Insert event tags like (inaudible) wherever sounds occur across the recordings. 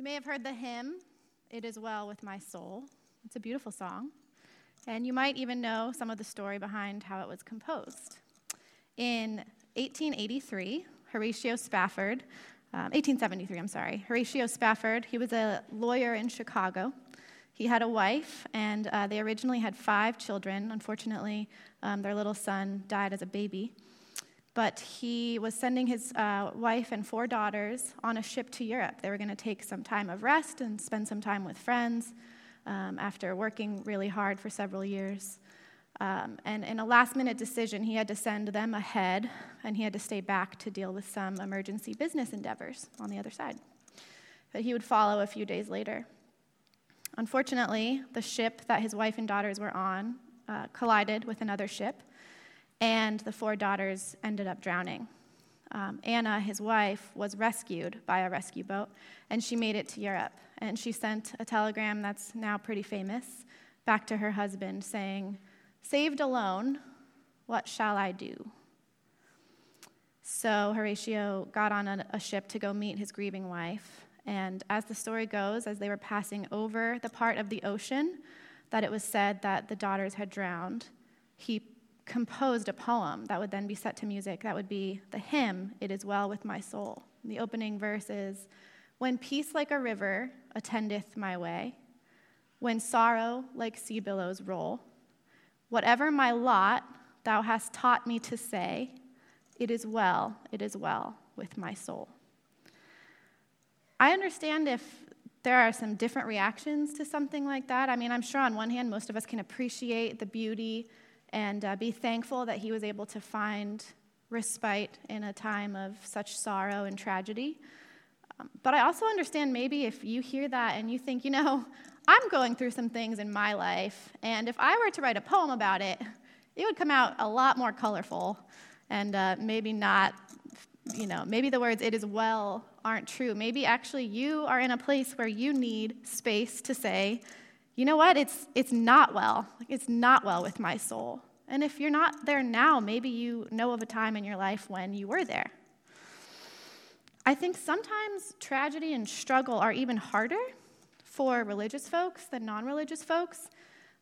You may have heard the hymn, It Is Well With My Soul. It's a beautiful song. And you might even know some of the story behind how it was composed. In 1883, Horatio Spafford, um, 1873, I'm sorry, Horatio Spafford, he was a lawyer in Chicago. He had a wife, and uh, they originally had five children. Unfortunately, um, their little son died as a baby. But he was sending his uh, wife and four daughters on a ship to Europe. They were going to take some time of rest and spend some time with friends um, after working really hard for several years. Um, and in a last minute decision, he had to send them ahead, and he had to stay back to deal with some emergency business endeavors on the other side. But he would follow a few days later. Unfortunately, the ship that his wife and daughters were on uh, collided with another ship, and the four daughters ended up drowning. Um, Anna, his wife, was rescued by a rescue boat, and she made it to Europe. And she sent a telegram that's now pretty famous back to her husband saying, Saved alone, what shall I do? So Horatio got on a, a ship to go meet his grieving wife, and as the story goes, as they were passing over the part of the ocean that it was said that the daughters had drowned, he composed a poem that would then be set to music. That would be the hymn, It Is Well With My Soul. The opening verse is When peace like a river attendeth my way, when sorrow like sea billows roll, whatever my lot, thou hast taught me to say, It is well, it is well with my soul. I understand if there are some different reactions to something like that. I mean, I'm sure on one hand, most of us can appreciate the beauty and uh, be thankful that he was able to find respite in a time of such sorrow and tragedy. Um, but I also understand maybe if you hear that and you think, you know, (laughs) I'm going through some things in my life, and if I were to write a poem about it, it would come out a lot more colorful and uh, maybe not you know, maybe the words, it is well, aren't true. Maybe actually you are in a place where you need space to say, you know what, it's, it's not well. It's not well with my soul. And if you're not there now, maybe you know of a time in your life when you were there. I think sometimes tragedy and struggle are even harder for religious folks than non religious folks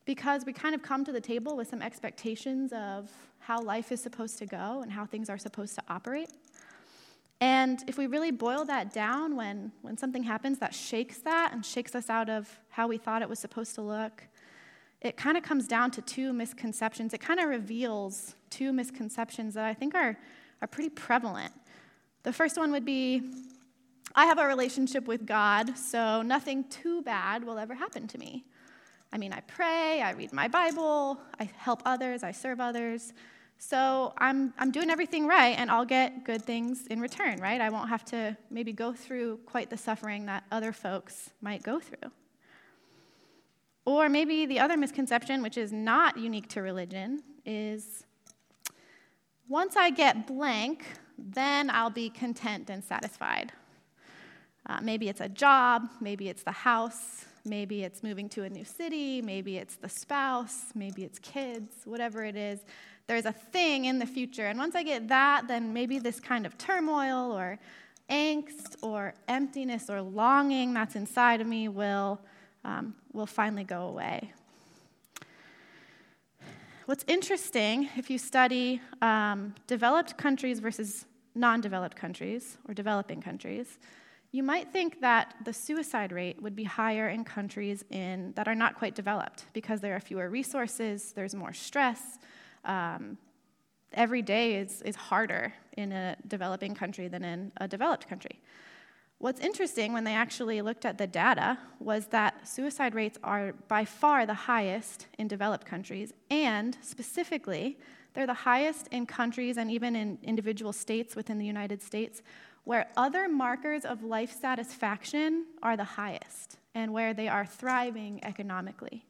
because we kind of come to the table with some expectations of how life is supposed to go and how things are supposed to operate. And if we really boil that down, when, when something happens that shakes that and shakes us out of how we thought it was supposed to look, it kind of comes down to two misconceptions. It kind of reveals two misconceptions that I think are, are pretty prevalent. The first one would be I have a relationship with God, so nothing too bad will ever happen to me. I mean, I pray, I read my Bible, I help others, I serve others. So I'm, I'm doing everything right, and I'll get good things in return, right? I won't have to maybe go through quite the suffering that other folks might go through. Or maybe the other misconception, which is not unique to religion, is once I get blank, then I'll be content and satisfied. Uh, maybe it's a job, maybe it's the house, maybe it's moving to a new city, maybe it's the spouse, maybe it's kids, whatever it is there's a thing in the future. And once I get that, then maybe this kind of turmoil or angst or emptiness or longing that's inside of me will, um, will finally go away. What's interesting, if you study um, developed countries versus non developed countries or developing countries, you might think that the suicide rate would be higher in countries in, that are not quite developed because there are fewer resources, there's more stress, um, every day is, is harder in a developing country than in a developed country. What's interesting when they actually looked at the data was that suicide rates are by far the highest in developed countries, and specifically, they're the highest in countries and even in individual states within the United States where other markers of life satisfaction are the highest and where they are thriving economically.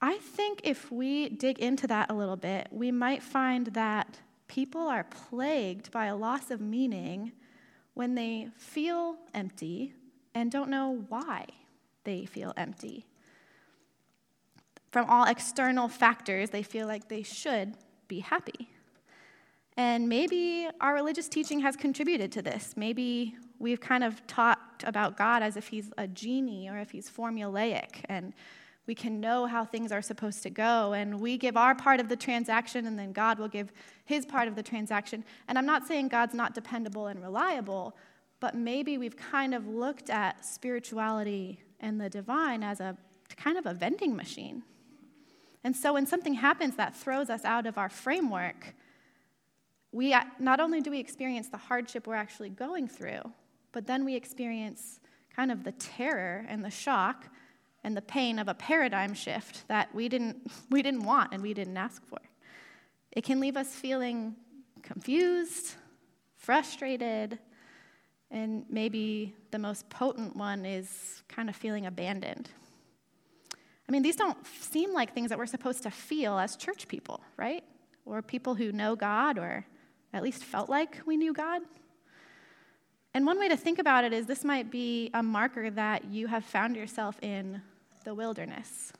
I think if we dig into that a little bit, we might find that people are plagued by a loss of meaning when they feel empty and don't know why they feel empty. From all external factors, they feel like they should be happy. And maybe our religious teaching has contributed to this. Maybe we've kind of taught talk about God as if he's a genie or if he's formulaic and we can know how things are supposed to go. And we give our part of the transaction, and then God will give his part of the transaction. And I'm not saying God's not dependable and reliable, but maybe we've kind of looked at spirituality and the divine as a kind of a vending machine. And so when something happens that throws us out of our framework, we not only do we experience the hardship we're actually going through, but then we experience kind of the terror and the shock and the pain of a paradigm shift that we didn't, (laughs) we didn't want and we didn't ask for. It can leave us feeling confused, frustrated, and maybe the most potent one is kind of feeling abandoned. I mean, these don't seem like things that we're supposed to feel as church people, right? Or people who know God or at least felt like we knew God. And one way to think about it is this might be a marker that you have found yourself in the wilderness.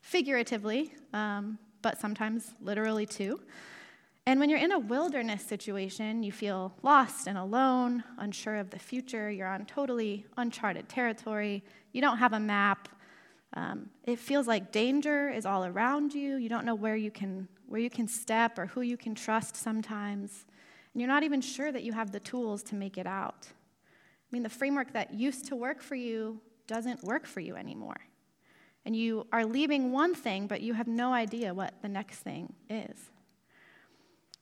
Figuratively, um, but sometimes literally too. And when you're in a wilderness situation, you feel lost and alone, unsure of the future, you're on totally uncharted territory, you don't have a map. Um, it feels like danger is all around you. You don't know where you, can, where you can step or who you can trust sometimes. And you're not even sure that you have the tools to make it out. I mean, the framework that used to work for you doesn't work for you anymore and you are leaving one thing, but you have no idea what the next thing is.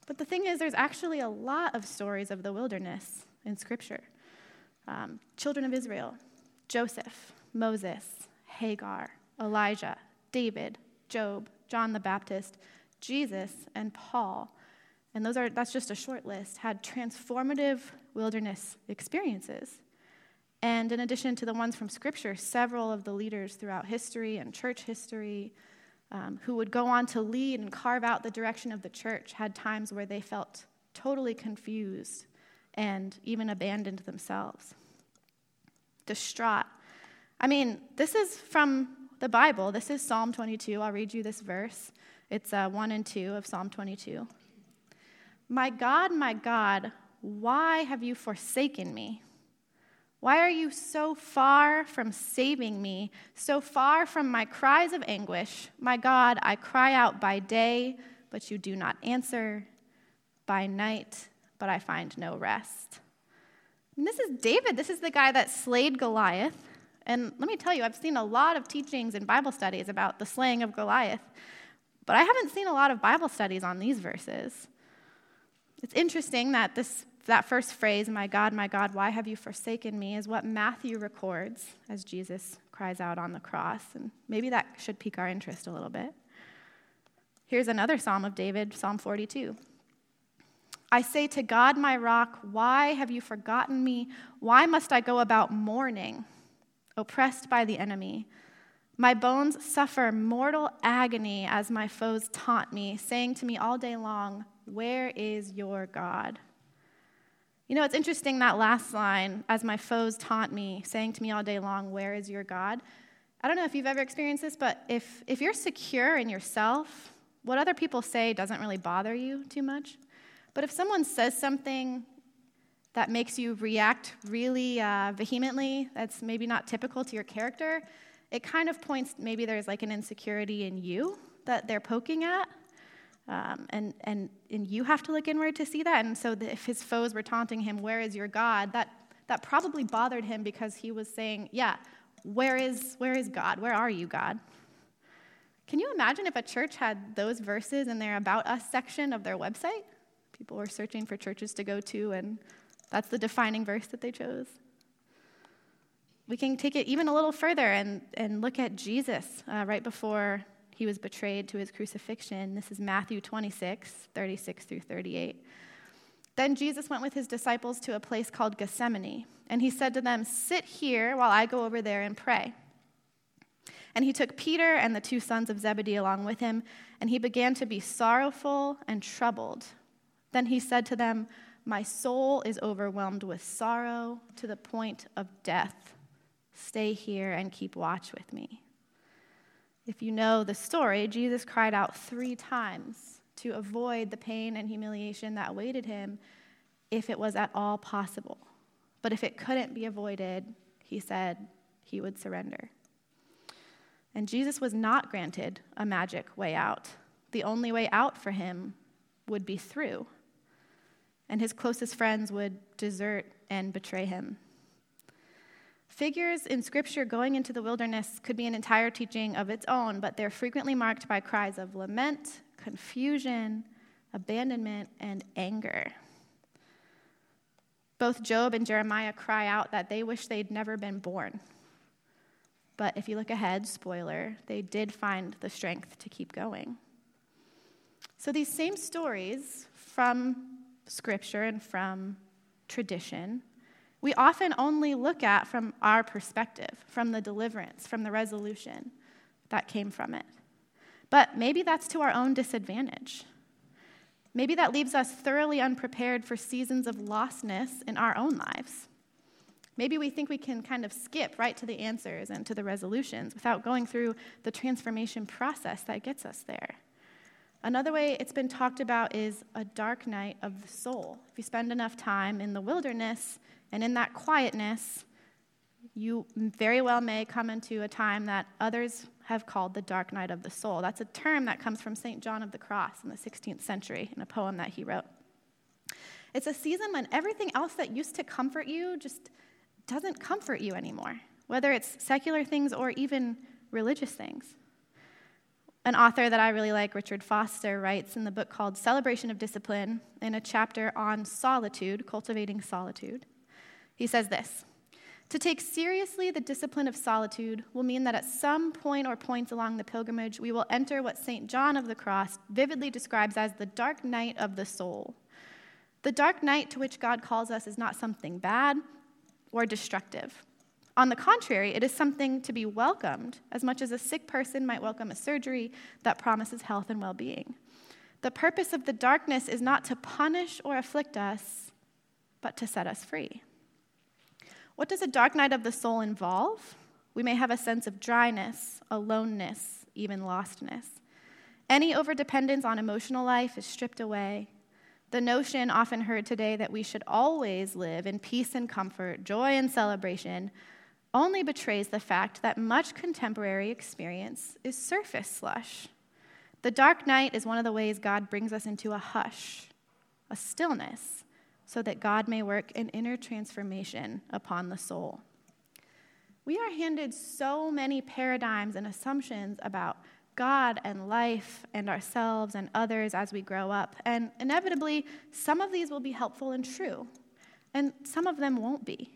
But the thing is, there's actually a lot of stories of the wilderness in Scripture. Um, children of Israel, Joseph, Moses, Hagar, Elijah, David, Job, John the Baptist, Jesus, and Paul. And those are, that's just a short list, had transformative wilderness experiences. And in addition to the ones from Scripture, several of the leaders throughout history and church history um, who would go on to lead and carve out the direction of the church had times where they felt totally confused and even abandoned themselves. Distraught. I mean, this is from the Bible. This is Psalm 22. I'll read you this verse. It's uh, 1 and 2 of Psalm 22. My God, my God, why have you forsaken me? Why are you so far from saving me, so far from my cries of anguish? My God, I cry out by day, but you do not answer, by night, but I find no rest. And this is David. This is the guy that slayed Goliath. And let me tell you, I've seen a lot of teachings and Bible studies about the slaying of Goliath, but I haven't seen a lot of Bible studies on these verses. It's interesting that this that first phrase, My God, my God, why have you forsaken me, is what Matthew records as Jesus cries out on the cross. And maybe that should pique our interest a little bit. Here's another psalm of David, Psalm 42. I say to God, my rock, why have you forgotten me? Why must I go about mourning, oppressed by the enemy? My bones suffer mortal agony as my foes taunt me, saying to me all day long, Where is your God? You know, it's interesting that last line, as my foes taunt me, saying to me all day long, Where is your God? I don't know if you've ever experienced this, but if, if you're secure in yourself, what other people say doesn't really bother you too much. But if someone says something that makes you react really uh, vehemently, that's maybe not typical to your character, it kind of points maybe there's like an insecurity in you that they're poking at. Um, and, and, and you have to look inward to see that. And so, the, if his foes were taunting him, Where is your God? that, that probably bothered him because he was saying, Yeah, where is, where is God? Where are you, God? Can you imagine if a church had those verses in their About Us section of their website? People were searching for churches to go to, and that's the defining verse that they chose. We can take it even a little further and, and look at Jesus uh, right before he was betrayed to his crucifixion. This is Matthew 26, 36 through 38. Then Jesus went with his disciples to a place called Gethsemane, and he said to them, Sit here while I go over there and pray. And he took Peter and the two sons of Zebedee along with him, and he began to be sorrowful and troubled. Then he said to them, My soul is overwhelmed with sorrow to the point of death. Stay here and keep watch with me. If you know the story, Jesus cried out three times to avoid the pain and humiliation that awaited him if it was at all possible. But if it couldn't be avoided, he said he would surrender. And Jesus was not granted a magic way out. The only way out for him would be through. And his closest friends would desert and betray him. Figures in Scripture going into the wilderness could be an entire teaching of its own, but they're frequently marked by cries of lament, confusion, abandonment, and anger. Both Job and Jeremiah cry out that they wish they'd never been born. But if you look ahead, spoiler, they did find the strength to keep going. So these same stories from Scripture and from tradition, we often only look at from our perspective, from the deliverance, from the resolution that came from it. But maybe that's to our own disadvantage. Maybe that leaves us thoroughly unprepared for seasons of lostness in our own lives. Maybe we think we can kind of skip right to the answers and to the resolutions without going through the transformation process that gets us there. Another way it's been talked about is a dark night of the soul. If you spend enough time in the wilderness and in that quietness, you very well may come into a time that others have called the dark night of the soul. That's a term that comes from St. John of the Cross in the 16th century in a poem that he wrote. It's a season when everything else that used to comfort you just doesn't comfort you anymore, whether it's secular things or even religious things. An author that I really like, Richard Foster, writes in the book called Celebration of Discipline in a chapter on solitude, cultivating solitude. He says this To take seriously the discipline of solitude will mean that at some point or points along the pilgrimage, we will enter what St. John of the Cross vividly describes as the dark night of the soul. The dark night to which God calls us is not something bad, or destructive. On the contrary, it is something to be welcomed as much as a sick person might welcome a surgery that promises health and well being. The purpose of the darkness is not to punish or afflict us, but to set us free. What does a dark night of the soul involve? We may have a sense of dryness, aloneness, even lostness. Any overdependence on emotional life is stripped away, the notion often heard today that we should always live in peace and comfort, joy and celebration, only betrays the fact that much contemporary experience is surface slush. The dark night is one of the ways God brings us into a hush, a stillness, so that God may work an inner transformation upon the soul. We are handed so many paradigms and assumptions about God and life and ourselves and others as we grow up. And inevitably, some of these will be helpful and true, and some of them won't be.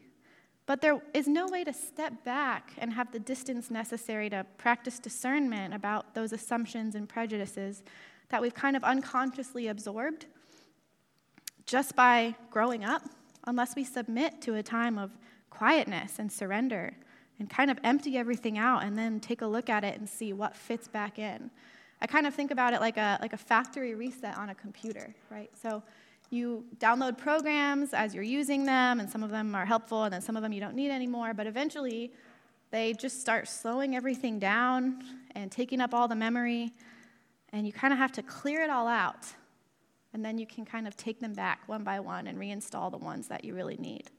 But there is no way to step back and have the distance necessary to practice discernment about those assumptions and prejudices that we've kind of unconsciously absorbed just by growing up, unless we submit to a time of quietness and surrender and kind of empty everything out and then take a look at it and see what fits back in. I kind of think about it like a, like a factory reset on a computer, right? So you download programs as you're using them, and some of them are helpful, and then some of them you don't need anymore, but eventually they just start slowing everything down and taking up all the memory, and you kind of have to clear it all out. And then you can kind of take them back one by one and reinstall the ones that you really need.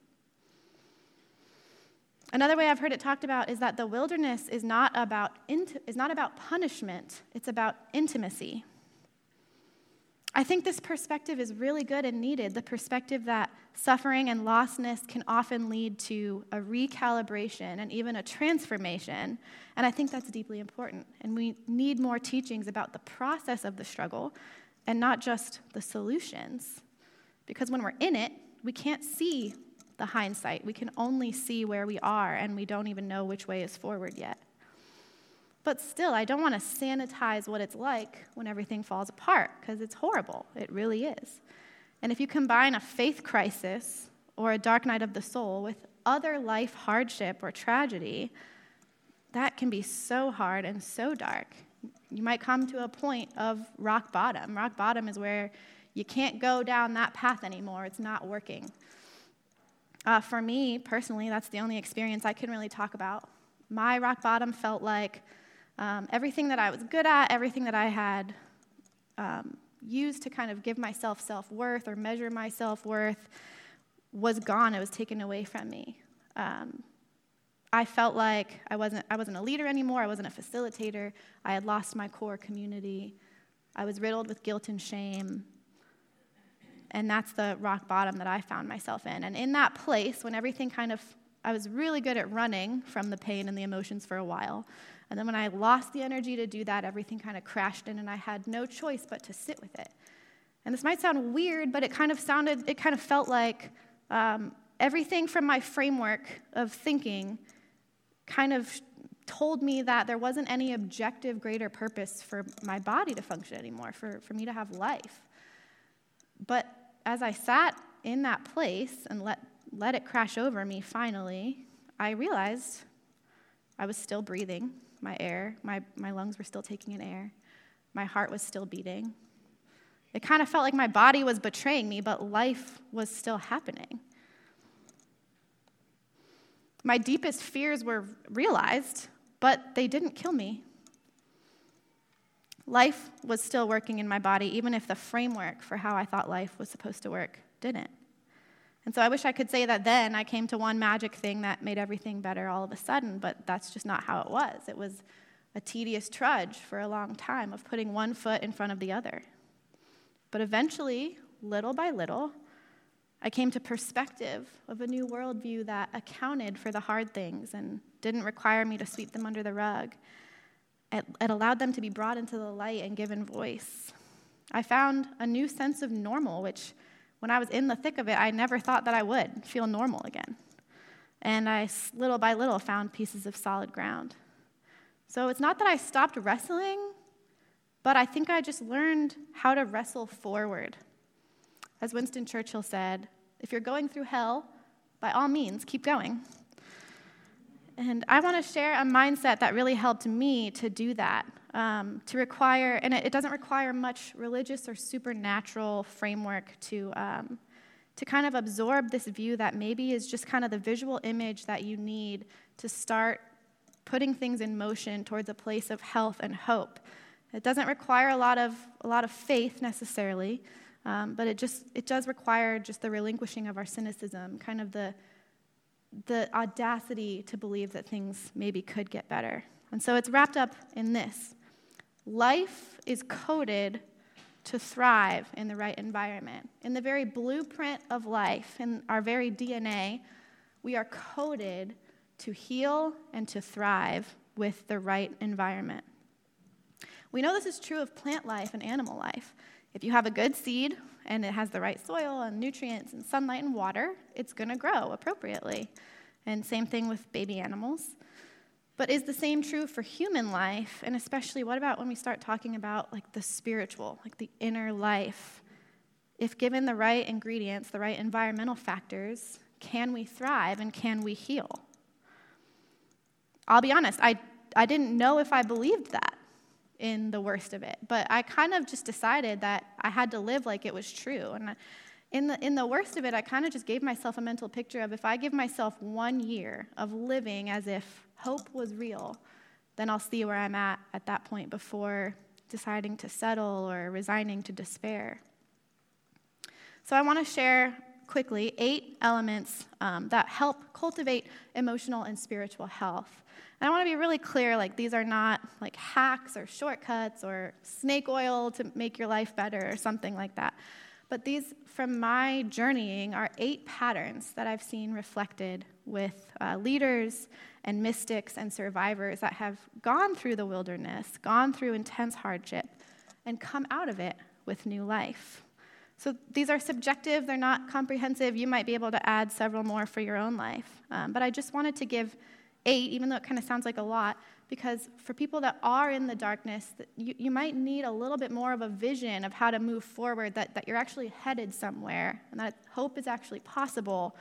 Another way I've heard it talked about is that the wilderness is not about, int- is not about punishment, it's about intimacy. I think this perspective is really good and needed the perspective that suffering and lostness can often lead to a recalibration and even a transformation. And I think that's deeply important. And we need more teachings about the process of the struggle and not just the solutions. Because when we're in it, we can't see the hindsight. We can only see where we are, and we don't even know which way is forward yet. But still, I don't want to sanitize what it's like when everything falls apart, because it's horrible. It really is. And if you combine a faith crisis or a dark night of the soul with other life hardship or tragedy, that can be so hard and so dark. You might come to a point of rock bottom. Rock bottom is where you can't go down that path anymore, it's not working. Uh, for me personally, that's the only experience I can really talk about. My rock bottom felt like um, everything that I was good at, everything that I had um, used to kind of give myself self worth or measure my self worth was gone, it was taken away from me. Um, I felt like I wasn't, I wasn't a leader anymore, I wasn't a facilitator, I had lost my core community, I was riddled with guilt and shame. And that's the rock bottom that I found myself in. And in that place, when everything kind of, I was really good at running from the pain and the emotions for a while. And then when I lost the energy to do that, everything kind of crashed in, and I had no choice but to sit with it. And this might sound weird, but it kind of sounded, it kind of felt like um, everything from my framework of thinking kind of told me that there wasn't any objective greater purpose for my body to function anymore, for, for me to have life. But as I sat in that place and let, let it crash over me finally, I realized I was still breathing my air, my, my lungs were still taking in air, my heart was still beating. It kind of felt like my body was betraying me, but life was still happening. My deepest fears were realized, but they didn't kill me. Life was still working in my body, even if the framework for how I thought life was supposed to work didn't. And so I wish I could say that then I came to one magic thing that made everything better all of a sudden, but that's just not how it was. It was a tedious trudge for a long time of putting one foot in front of the other. But eventually, little by little, I came to perspective of a new worldview that accounted for the hard things and didn't require me to sweep them under the rug. It, it, allowed them to be brought into the light and given voice. I found a new sense of normal, which, when I was in the thick of it, I never thought that I would feel normal again. And I, little by little, found pieces of solid ground. So it's not that I stopped wrestling, but I think I just learned how to wrestle forward as Winston Churchill said, if you're going through hell, by all means, keep going. And I want to share a mindset that really helped me to do that. Um, to require, and it, it, doesn't require much religious or supernatural framework to, um, to kind of absorb this view that maybe is just kind of the visual image that you need to start putting things in motion towards a place of health and hope. It doesn't require a lot of, a lot of faith necessarily. Um, but it just it does require just the relinquishing of our cynicism, kind of the the audacity to believe that things maybe could get better. And so it's wrapped up in this. Life is coded to thrive in the right environment. In the very blueprint of life, in our very DNA, we are coded to heal and to thrive with the right environment. We know this is true of plant life and animal life. If you have a good seed and it has the right soil and nutrients and sunlight and water, it's going to grow appropriately. And same thing with baby animals. But is the same true for human life? And especially, what about when we start talking about like the spiritual, like the inner life? If given the right ingredients, the right environmental factors, can we thrive and can we heal? I'll be honest, I, I didn't know if I believed that in the worst of it. But I kind of just decided that I had to live like it was true. And in the, in the worst of it, I kind of just gave myself a mental picture of if I give myself one year of living as if hope was real, then I'll see where I'm at at that point before deciding to settle or resigning to despair. So I want to share quickly eight elements um, that help cultivate emotional and spiritual health. And I want to be really clear like, these are not like hacks or shortcuts or snake oil to make your life better or something like that. But these, from my journeying, are eight patterns that I've seen reflected with uh, leaders and mystics and survivors that have gone through the wilderness, gone through intense hardship, and come out of it with new life. So these are subjective, they're not comprehensive. You might be able to add several more for your own life. Um, but I just wanted to give eight, even though it kind of sounds like a lot, because for people that are in the darkness, you, you might need a little bit more of a vision of how to move forward, that, that you're actually headed somewhere, and that hope is actually possible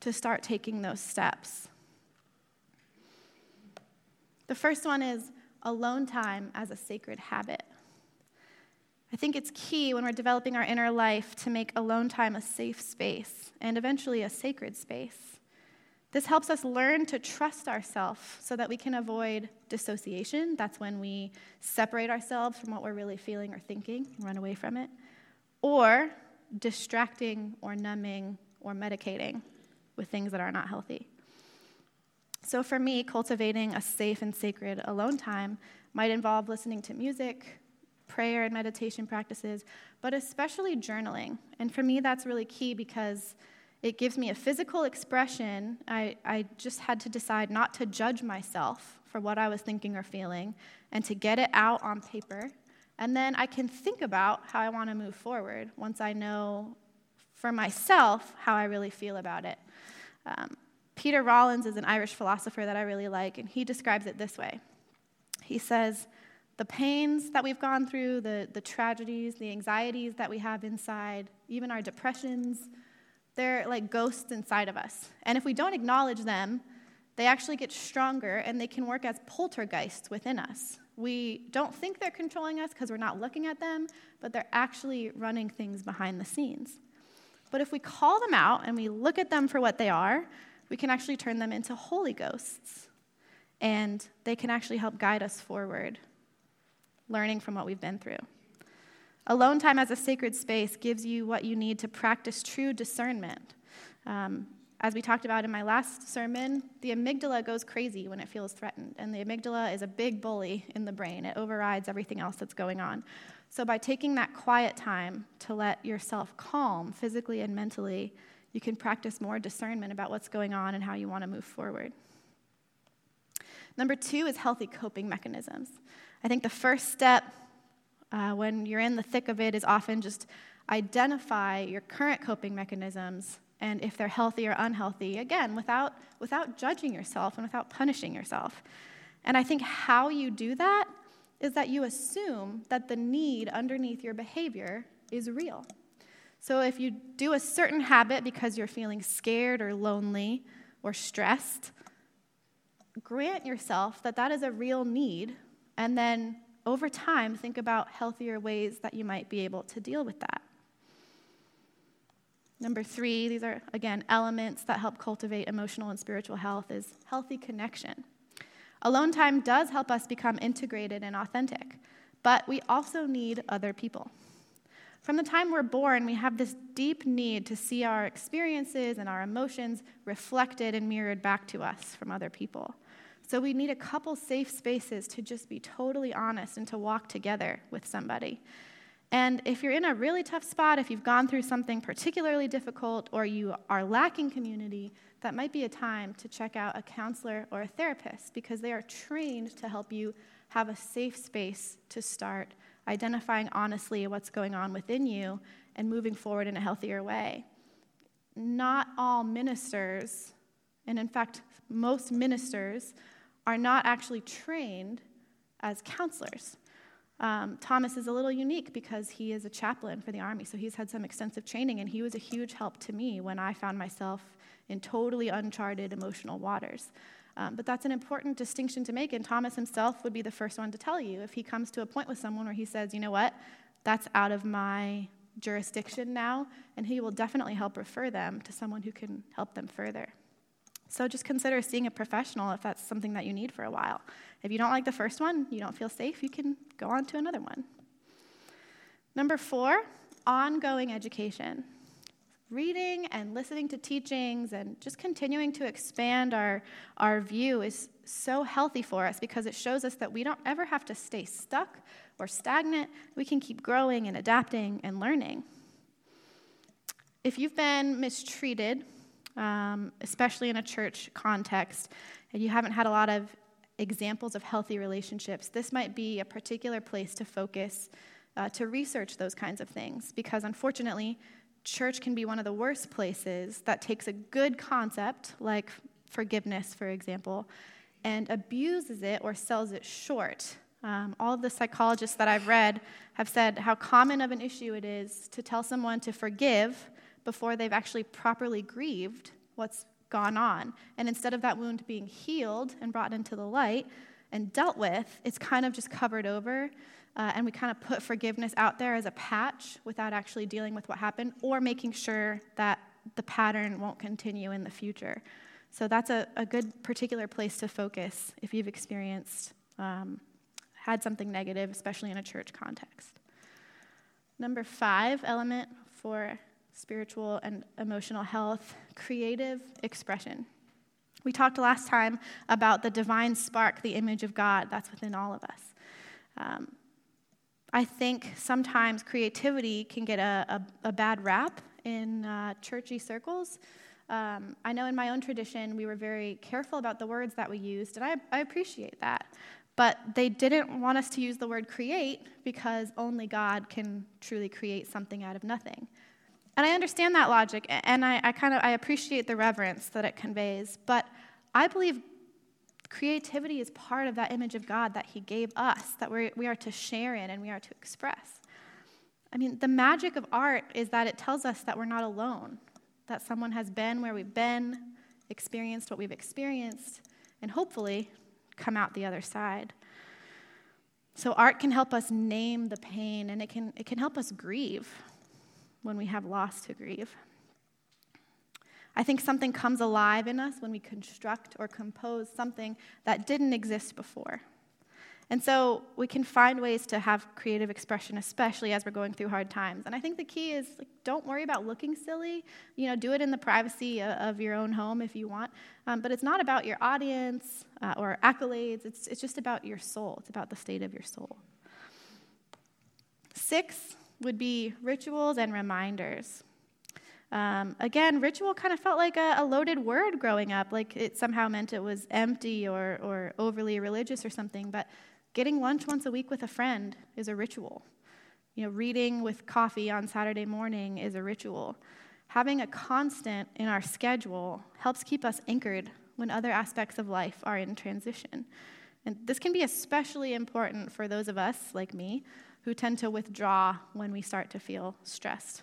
to start taking those steps. The first one is alone time as a sacred habit. I think it's key when we're developing our inner life to make alone time a safe space and eventually a sacred space. This helps us learn to trust ourselves so that we can avoid dissociation. That's when we separate ourselves from what we're really feeling or thinking and run away from it. Or distracting or numbing or medicating with things that are not healthy. So, for me, cultivating a safe and sacred alone time might involve listening to music, prayer and meditation practices, but especially journaling. And for me, that's really key because it gives me a physical expression. I, I just had to decide not to judge myself for what I was thinking or feeling and to get it out on paper. And then I can think about how I want to move forward once I know for myself how I really feel about it. Um, Peter Rollins is an Irish philosopher that I really like, and he describes it this way He says, The pains that we've gone through, the, the tragedies, the anxieties that we have inside, even our depressions, they're like ghosts inside of us. And if we don't acknowledge them, they actually get stronger and they can work as poltergeists within us. We don't think they're controlling us because we're not looking at them, but they're actually running things behind the scenes. But if we call them out and we look at them for what they are, we can actually turn them into holy ghosts. And they can actually help guide us forward, learning from what we've been through. Alone time as a sacred space gives you what you need to practice true discernment. Um, as we talked about in my last sermon, the amygdala goes crazy when it feels threatened, and the amygdala is a big bully in the brain. It overrides everything else that's going on. So, by taking that quiet time to let yourself calm physically and mentally, you can practice more discernment about what's going on and how you want to move forward. Number two is healthy coping mechanisms. I think the first step uh, when you're in the thick of it is often just identify your current coping mechanisms and if they're healthy or unhealthy, again, without, without judging yourself and without punishing yourself. And I think how you do that is that you assume that the need underneath your behavior is real. So if you do a certain habit because you're feeling scared or lonely or stressed, grant yourself that that is a real need and then over time, think about healthier ways that you might be able to deal with that. Number three, these are, again, elements that help cultivate emotional and spiritual health, is healthy connection. Alone time does help us become integrated and authentic, but we also need other people. From the time we're born, we have this deep need to see our experiences and our emotions reflected and mirrored back to us from other people. So we need a couple safe spaces to just be totally honest and to walk together with somebody. And if you're in a really tough spot, if you've gone through something particularly difficult or you are lacking community, that might be a time to check out a counselor or a therapist because they are trained to help you have a safe space to start identifying honestly what's going on within you and moving forward in a healthier way. Not all ministers, and in fact, most ministers, are not actually trained as counselors. Um, Thomas is a little unique because he is a chaplain for the Army, so he's had some extensive training, and he was a huge help to me when I found myself in totally uncharted emotional waters. Um, but that's an important distinction to make, and Thomas himself would be the first one to tell you if he comes to a point with someone where he says, you know what, that's out of my jurisdiction now, and he will definitely help refer them to someone who can help them further. So just consider seeing a professional if that's something that you need for a while. If you don't like the first one, you don't feel safe, you can go on to another one. Number four, ongoing education. Reading and listening to teachings and just continuing to expand our, our view is so healthy for us because it shows us that we don't ever have to stay stuck or stagnant. We can keep growing and adapting and learning. If you've been mistreated um, especially in a church context, and you haven't had a lot of examples of healthy relationships, this might be a particular place to focus uh, to research those kinds of things. Because unfortunately, church can be one of the worst places that takes a good concept, like forgiveness, for example, and abuses it or sells it short. Um, all of the psychologists that I've read have said how common of an issue it is to tell someone to forgive before they've actually properly grieved what's gone on. And instead of that wound being healed and brought into the light and dealt with, it's kind of just covered over. Uh, and we kind of put forgiveness out there as a patch without actually dealing with what happened or making sure that the pattern won't continue in the future. So that's a, a good particular place to focus if you've experienced, um, had something negative, especially in a church context. Number five element for spiritual and emotional health, creative expression. We talked last time about the divine spark, the image of God that's within all of us. Um, I think sometimes creativity can get a, a, a bad rap in uh, churchy circles. Um, I know in my own tradition, we were very careful about the words that we used, and I, I appreciate that. But they didn't want us to use the word create because only God can truly create something out of nothing. And I understand that logic, and I, I kind of I appreciate the reverence that it conveys. But I believe creativity is part of that image of God that He gave us, that we're, we are to share in and we are to express. I mean, the magic of art is that it tells us that we're not alone, that someone has been where we've been, experienced what we've experienced, and hopefully come out the other side. So, art can help us name the pain and it can, it can help us grieve when we have loss to grieve. I think something comes alive in us when we construct or compose something that didn't exist before. And so we can find ways to have creative expression, especially as we're going through hard times. And I think the key is like, don't worry about looking silly. You know, do it in the privacy of your own home if you want. Um, but it's not about your audience uh, or accolades. It's, it's just about your soul. It's about the state of your soul. Six would be rituals and reminders. Um, again, ritual kind of felt like a, a, loaded word growing up, like it somehow meant it was empty or, or overly religious or something. But getting lunch once a week with a friend is a ritual. You know, reading with coffee on Saturday morning is a ritual. Having a constant in our schedule helps keep us anchored when other aspects of life are in transition. And this can be especially important for those of us, like me, who tend to withdraw when we start to feel stressed.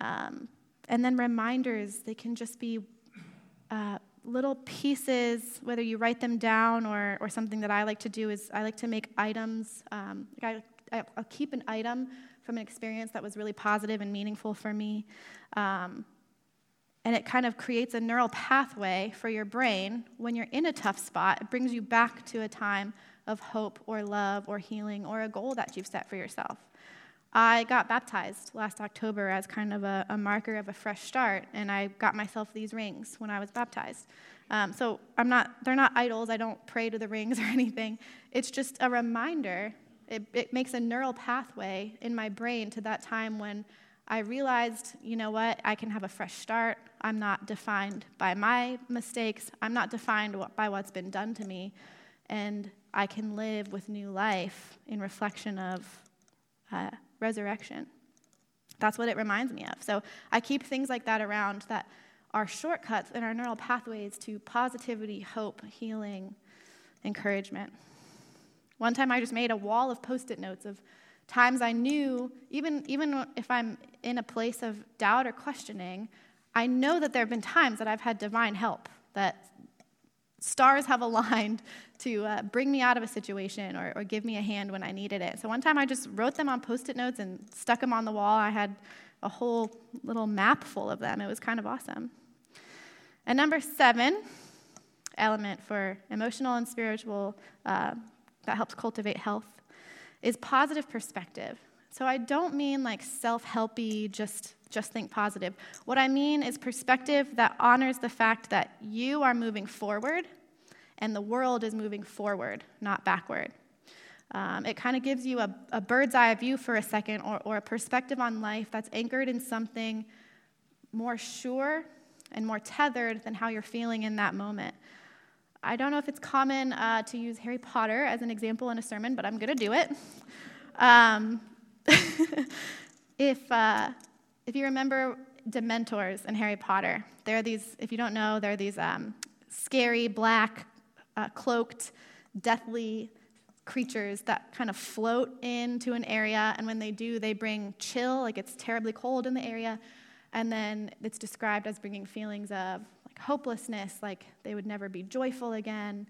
Um, and then reminders, they can just be uh, little pieces, whether you write them down or, or something that I like to do is I like to make items. Um, I, will keep an item from an experience that was really positive and meaningful for me. Um, and it kind of creates a neural pathway for your brain when you're in a tough spot. It brings you back to a time of hope or love or healing or a goal that you've set for yourself. I got baptized last October as kind of a, a marker of a fresh start, and I got myself these rings when I was baptized. Um, so I'm not, they're not idols. I don't pray to the rings (laughs) or anything. It's just a reminder. It, it makes a neural pathway in my brain to that time when I realized, you know what, I can have a fresh start. I'm not defined by my mistakes. I'm not defined by what's been done to me. And I can live with new life in reflection of uh, resurrection. That's what it reminds me of. So I keep things like that around that are shortcuts in our neural pathways to positivity, hope, healing, encouragement. One time I just made a wall of post it notes of times I knew, even, even if I'm in a place of doubt or questioning, I know that there have been times that I've had divine help, that stars have aligned (laughs) to uh, bring me out of a situation or, or, give me a hand when I needed it. So one time I just wrote them on post it notes and stuck them on the wall. I had a whole little map full of them. It was kind of awesome. And number seven element for emotional and spiritual uh, that helps cultivate health is positive perspective. So I don't mean like self-helpy, just just think positive. What I mean is perspective that honors the fact that you are moving forward and the world is moving forward, not backward. Um, it kind of gives you a, a, bird's eye view for a second or, or a perspective on life that's anchored in something more sure and more tethered than how you're feeling in that moment. I don't know if it's common uh, to use Harry Potter as an example in a sermon, but I'm going to do it. Um, (laughs) if, uh, if you remember Dementors in Harry Potter, there are these, if you don't know, there are these um, scary, black, uh, cloaked, deathly creatures that kind of float into an area, and when they do, they bring chill, like it's terribly cold in the area, and then it's described as bringing feelings of like hopelessness, like they would never be joyful again.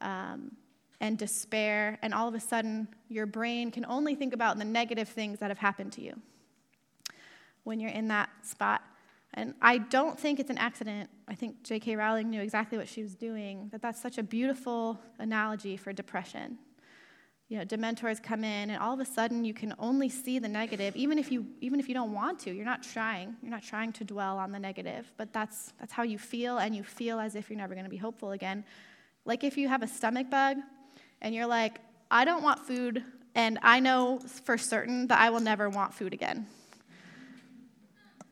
Um, and despair, and all of a sudden, your brain can only think about the negative things that have happened to you when you're in that spot. And I don't think it's an accident. I think J.K. Rowling knew exactly what she was doing, that that's such a beautiful analogy for depression. you know, dementors come in, and all of a sudden you can only see the negative, even if you even if you don't want to. You're not trying. You're not trying to dwell on the negative, but that's that's how you feel, and you feel as if you're never going to be hopeful again. Like if you have a stomach bug, and you're like, I don't want food, and I know for certain that I will never want food again,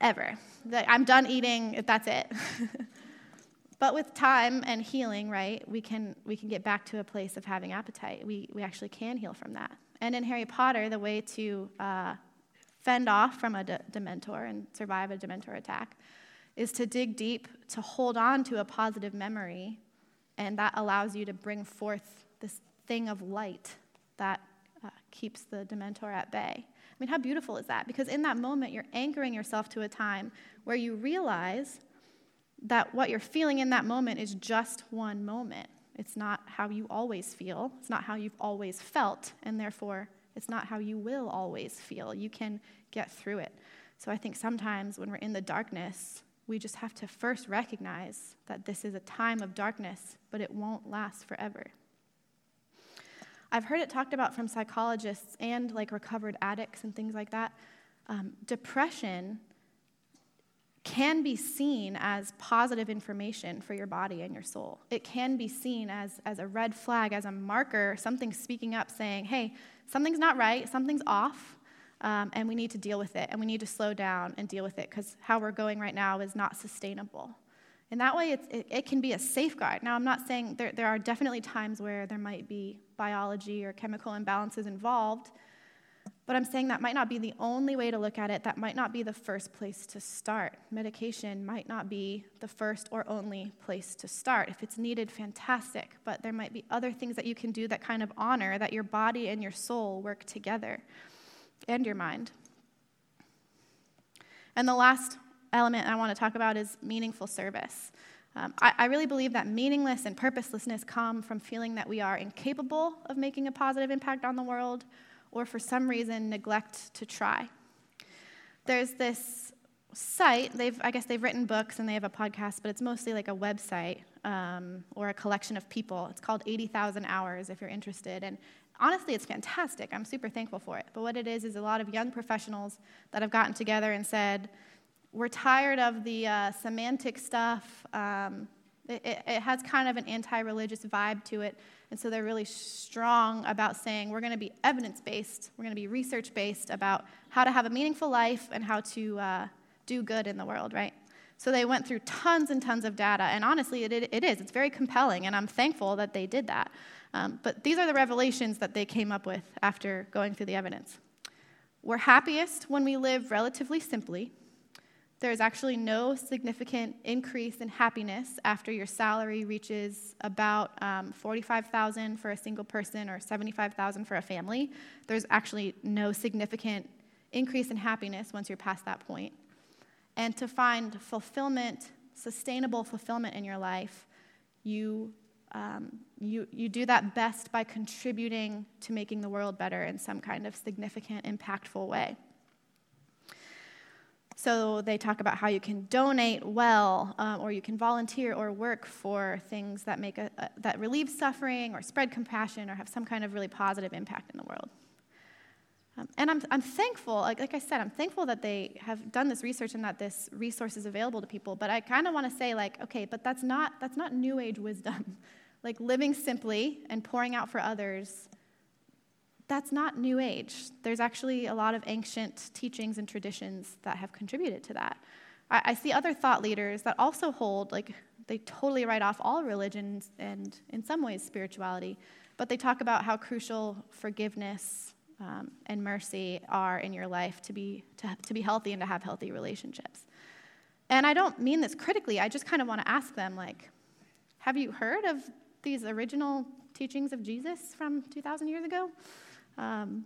ever. Like, I'm done eating. if That's it. (laughs) But with time and healing, right, we can, we can get back to a place of having appetite. We, we actually can heal from that. And in Harry Potter, the way to uh, fend off from a de- Dementor and survive a Dementor attack is to dig deep, to hold on to a positive memory, and that allows you to bring forth this thing of light that uh, keeps the Dementor at bay. I mean, how beautiful is that? Because in that moment, you're anchoring yourself to a time where you realize that what you're feeling in that moment is just one moment. It's not how you always feel, it's not how you've always felt, and therefore, it's not how you will always feel. You can get through it. So I think sometimes when we're in the darkness, we just have to first recognize that this is a time of darkness, but it won't last forever. I've heard it talked about from psychologists and like recovered addicts and things like that. Um, depression can be seen as positive information for your body and your soul. It can be seen as, as a red flag, as a marker, something speaking up saying, hey, something's not right, something's off, um, and we need to deal with it, and we need to slow down and deal with it because how we're going right now is not sustainable. And that way, it, it, can be a safeguard. Now, I'm not saying there, there are definitely times where there might be biology or chemical imbalances involved but I'm saying that might not be the only way to look at it. That might not be the first place to start. Medication might not be the first or only place to start. If it's needed, fantastic. But there might be other things that you can do that kind of honor that your body and your soul work together and your mind. And the last element I want to talk about is meaningful service. Um, I, I, really believe that meaningless and purposelessness come from feeling that we are incapable of making a positive impact on the world or for some reason neglect to try. There's this site, they've, I guess they've written books and they have a podcast, but it's mostly like a website um, or a collection of people. It's called 80,000 Hours if you're interested. And honestly, it's fantastic. I'm super thankful for it. But what it is is a lot of young professionals that have gotten together and said, we're tired of the uh, semantic stuff. Um, it, it, has kind of an anti religious vibe to it. And so they're really strong about saying we're going to be evidence based, we're going to be research based about how to have a meaningful life and how to uh, do good in the world, right? So they went through tons and tons of data, and honestly, it, it is. It's very compelling, and I'm thankful that they did that. Um, but these are the revelations that they came up with after going through the evidence. We're happiest when we live relatively simply, there's actually no significant increase in happiness after your salary reaches about um, 45,000 for a single person or 75,000 for a family. There's actually no significant increase in happiness once you're past that point. And to find fulfillment, sustainable fulfillment in your life, you, um, you, you do that best by contributing to making the world better in some kind of significant, impactful way. So they talk about how you can donate well, um, or you can volunteer or work for things that make a, a, that relieve suffering or spread compassion or have some kind of really positive impact in the world. Um, and I'm, I'm thankful, like, like I said, I'm thankful that they have done this research and that this resource is available to people. But I kind of want to say, like, okay, but that's not that's not New Age wisdom. (laughs) like living simply and pouring out for others that's not New Age. There's actually a lot of ancient teachings and traditions that have contributed to that. I, I, see other thought leaders that also hold, like, they totally write off all religions and, in some ways, spirituality, but they talk about how crucial forgiveness um, and mercy are in your life to be, to, to be healthy and to have healthy relationships. And I don't mean this critically, I just kind of want to ask them, like, have you heard of these original teachings of Jesus from 2,000 years ago? Um,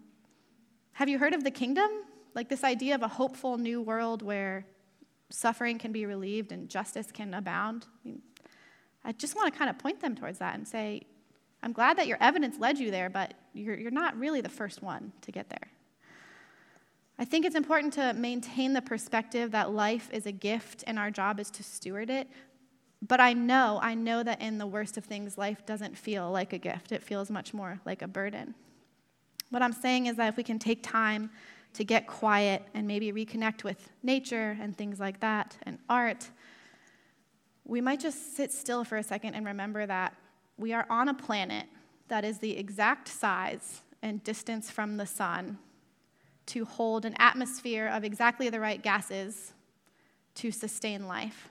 have you heard of the kingdom? Like this idea of a hopeful new world where suffering can be relieved and justice can abound. I, mean, I just want to kind of point them towards that and say, I'm glad that your evidence led you there, but you're, you're not really the first one to get there. I think it's important to maintain the perspective that life is a gift and our job is to steward it. But I know, I know that in the worst of things, life doesn't feel like a gift. It feels much more like a burden. What I'm saying is that if we can take time to get quiet and maybe reconnect with nature and things like that and art, we might just sit still for a second and remember that we are on a planet that is the exact size and distance from the sun to hold an atmosphere of exactly the right gases to sustain life.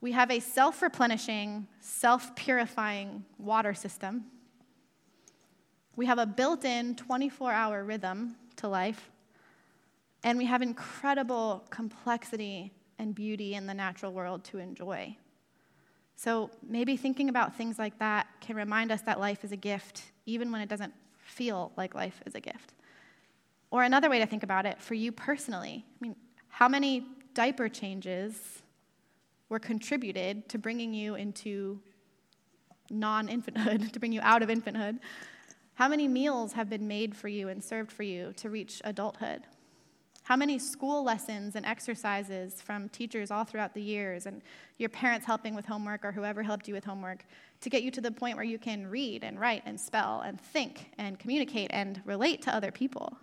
We have a self replenishing, self purifying water system. We have a built in 24 hour rhythm to life. And we have incredible complexity and beauty in the natural world to enjoy. So maybe thinking about things like that can remind us that life is a gift, even when it doesn't feel like life is a gift. Or another way to think about it, for you personally, I mean, how many diaper changes were contributed to bringing you into non infanthood, (laughs) to bring you out of infanthood? How many meals have been made for you and served for you to reach adulthood? How many school lessons and exercises from teachers all throughout the years and your parents helping with homework or whoever helped you with homework to get you to the point where you can read and write and spell and think and communicate and relate to other people?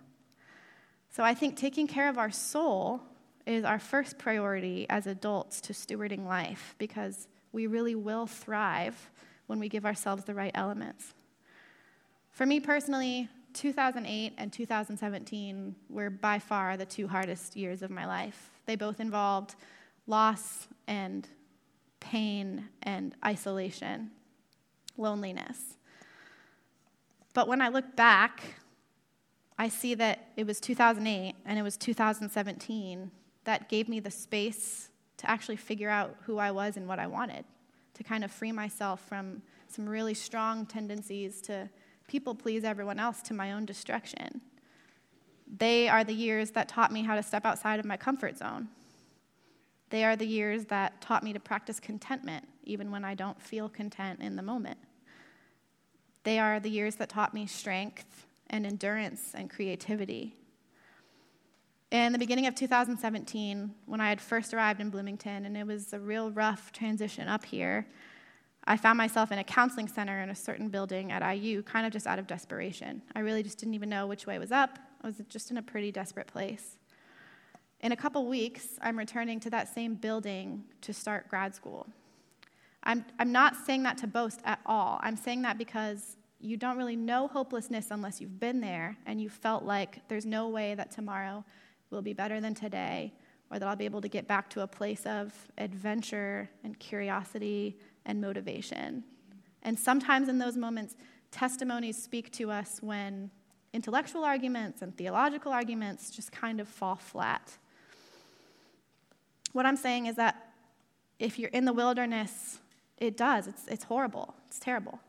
So I think taking care of our soul is our first priority as adults to stewarding life because we really will thrive when we give ourselves the right elements. For me personally, 2008 and 2017 were by far the two hardest years of my life. They both involved loss and pain and isolation, loneliness. But when I look back, I see that it was 2008 and it was 2017 that gave me the space to actually figure out who I was and what I wanted, to kind of free myself from some really strong tendencies to people please everyone else to my own destruction. They are the years that taught me how to step outside of my comfort zone. They are the years that taught me to practice contentment, even when I don't feel content in the moment. They are the years that taught me strength and endurance and creativity. In the beginning of 2017, when I had first arrived in Bloomington, and it was a real rough transition up here, I found myself in a counseling center in a certain building at IU, kind of just out of desperation. I really just didn't even know which way was up. I was just in a pretty desperate place. In a couple weeks, I'm returning to that same building to start grad school. I'm, I'm not saying that to boast at all. I'm saying that because you don't really know hopelessness unless you've been there and you felt like there's no way that tomorrow will be better than today or that I'll be able to get back to a place of adventure and curiosity and motivation. And sometimes in those moments, testimonies speak to us when intellectual arguments and theological arguments just kind of fall flat. What I'm saying is that if you're in the wilderness, it does. It's, it's horrible. It's terrible.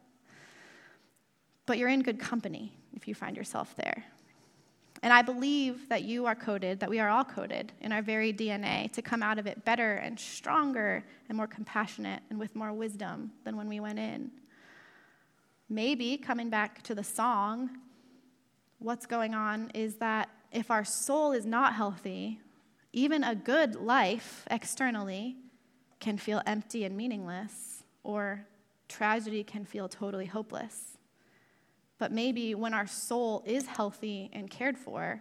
But you're in good company if you find yourself there. And I believe that you are coded, that we are all coded in our very DNA to come out of it better and stronger and more compassionate and with more wisdom than when we went in. Maybe, coming back to the song, what's going on is that if our soul is not healthy, even a good life externally can feel empty and meaningless, or tragedy can feel totally hopeless. But maybe when our soul is healthy and cared for,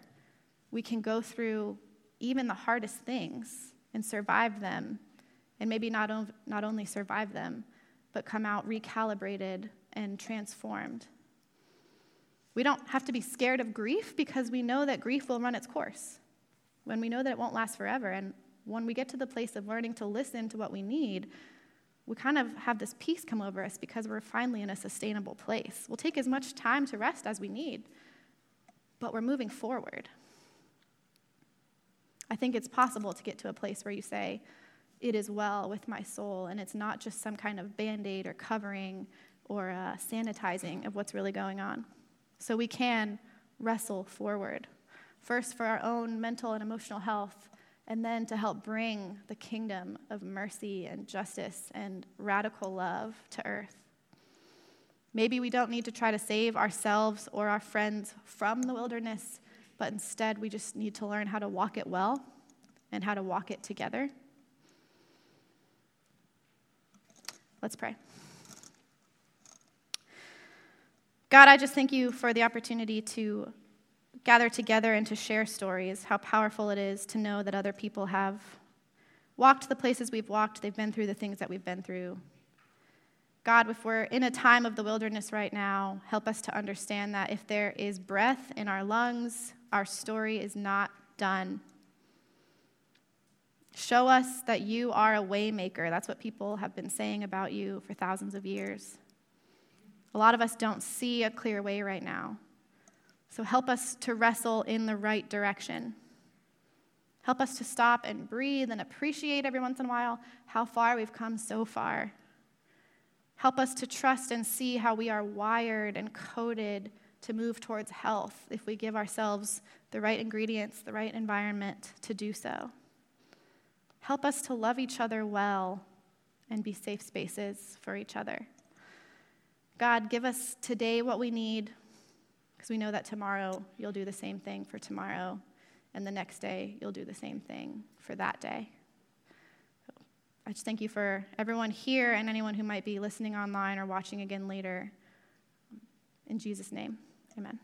we can go through even the hardest things and survive them. And maybe not, not only survive them, but come out recalibrated and transformed. We don't have to be scared of grief because we know that grief will run its course. When we know that it won't last forever, and when we get to the place of learning to listen to what we need, we kind of have this peace come over us because we're finally in a sustainable place. We'll take as much time to rest as we need, but we're moving forward. I think it's possible to get to a place where you say, It is well with my soul, and it's not just some kind of band aid or covering or uh, sanitizing of what's really going on. So we can wrestle forward, first for our own mental and emotional health, and then to help bring the kingdom of mercy and justice and radical love to earth. Maybe we don't need to try to save ourselves or our friends from the wilderness, but instead we just need to learn how to walk it well and how to walk it together. Let's pray. God, I just thank you for the opportunity to gather together and to share stories, how powerful it is to know that other people have walked the places we've walked, they've been through the things that we've been through. God, if we're in a time of the wilderness right now, help us to understand that if there is breath in our lungs, our story is not done. Show us that you are a waymaker. That's what people have been saying about you for thousands of years. A lot of us don't see a clear way right now. So help us to wrestle in the right direction. Help us to stop and breathe and appreciate every once in a while how far we've come so far. Help us to trust and see how we are wired and coded to move towards health if we give ourselves the right ingredients, the right environment to do so. Help us to love each other well and be safe spaces for each other. God, give us today what we need because we know that tomorrow you'll do the same thing for tomorrow, and the next day you'll do the same thing for that day. I just thank you for everyone here and anyone who might be listening online or watching again later. In Jesus' name, amen.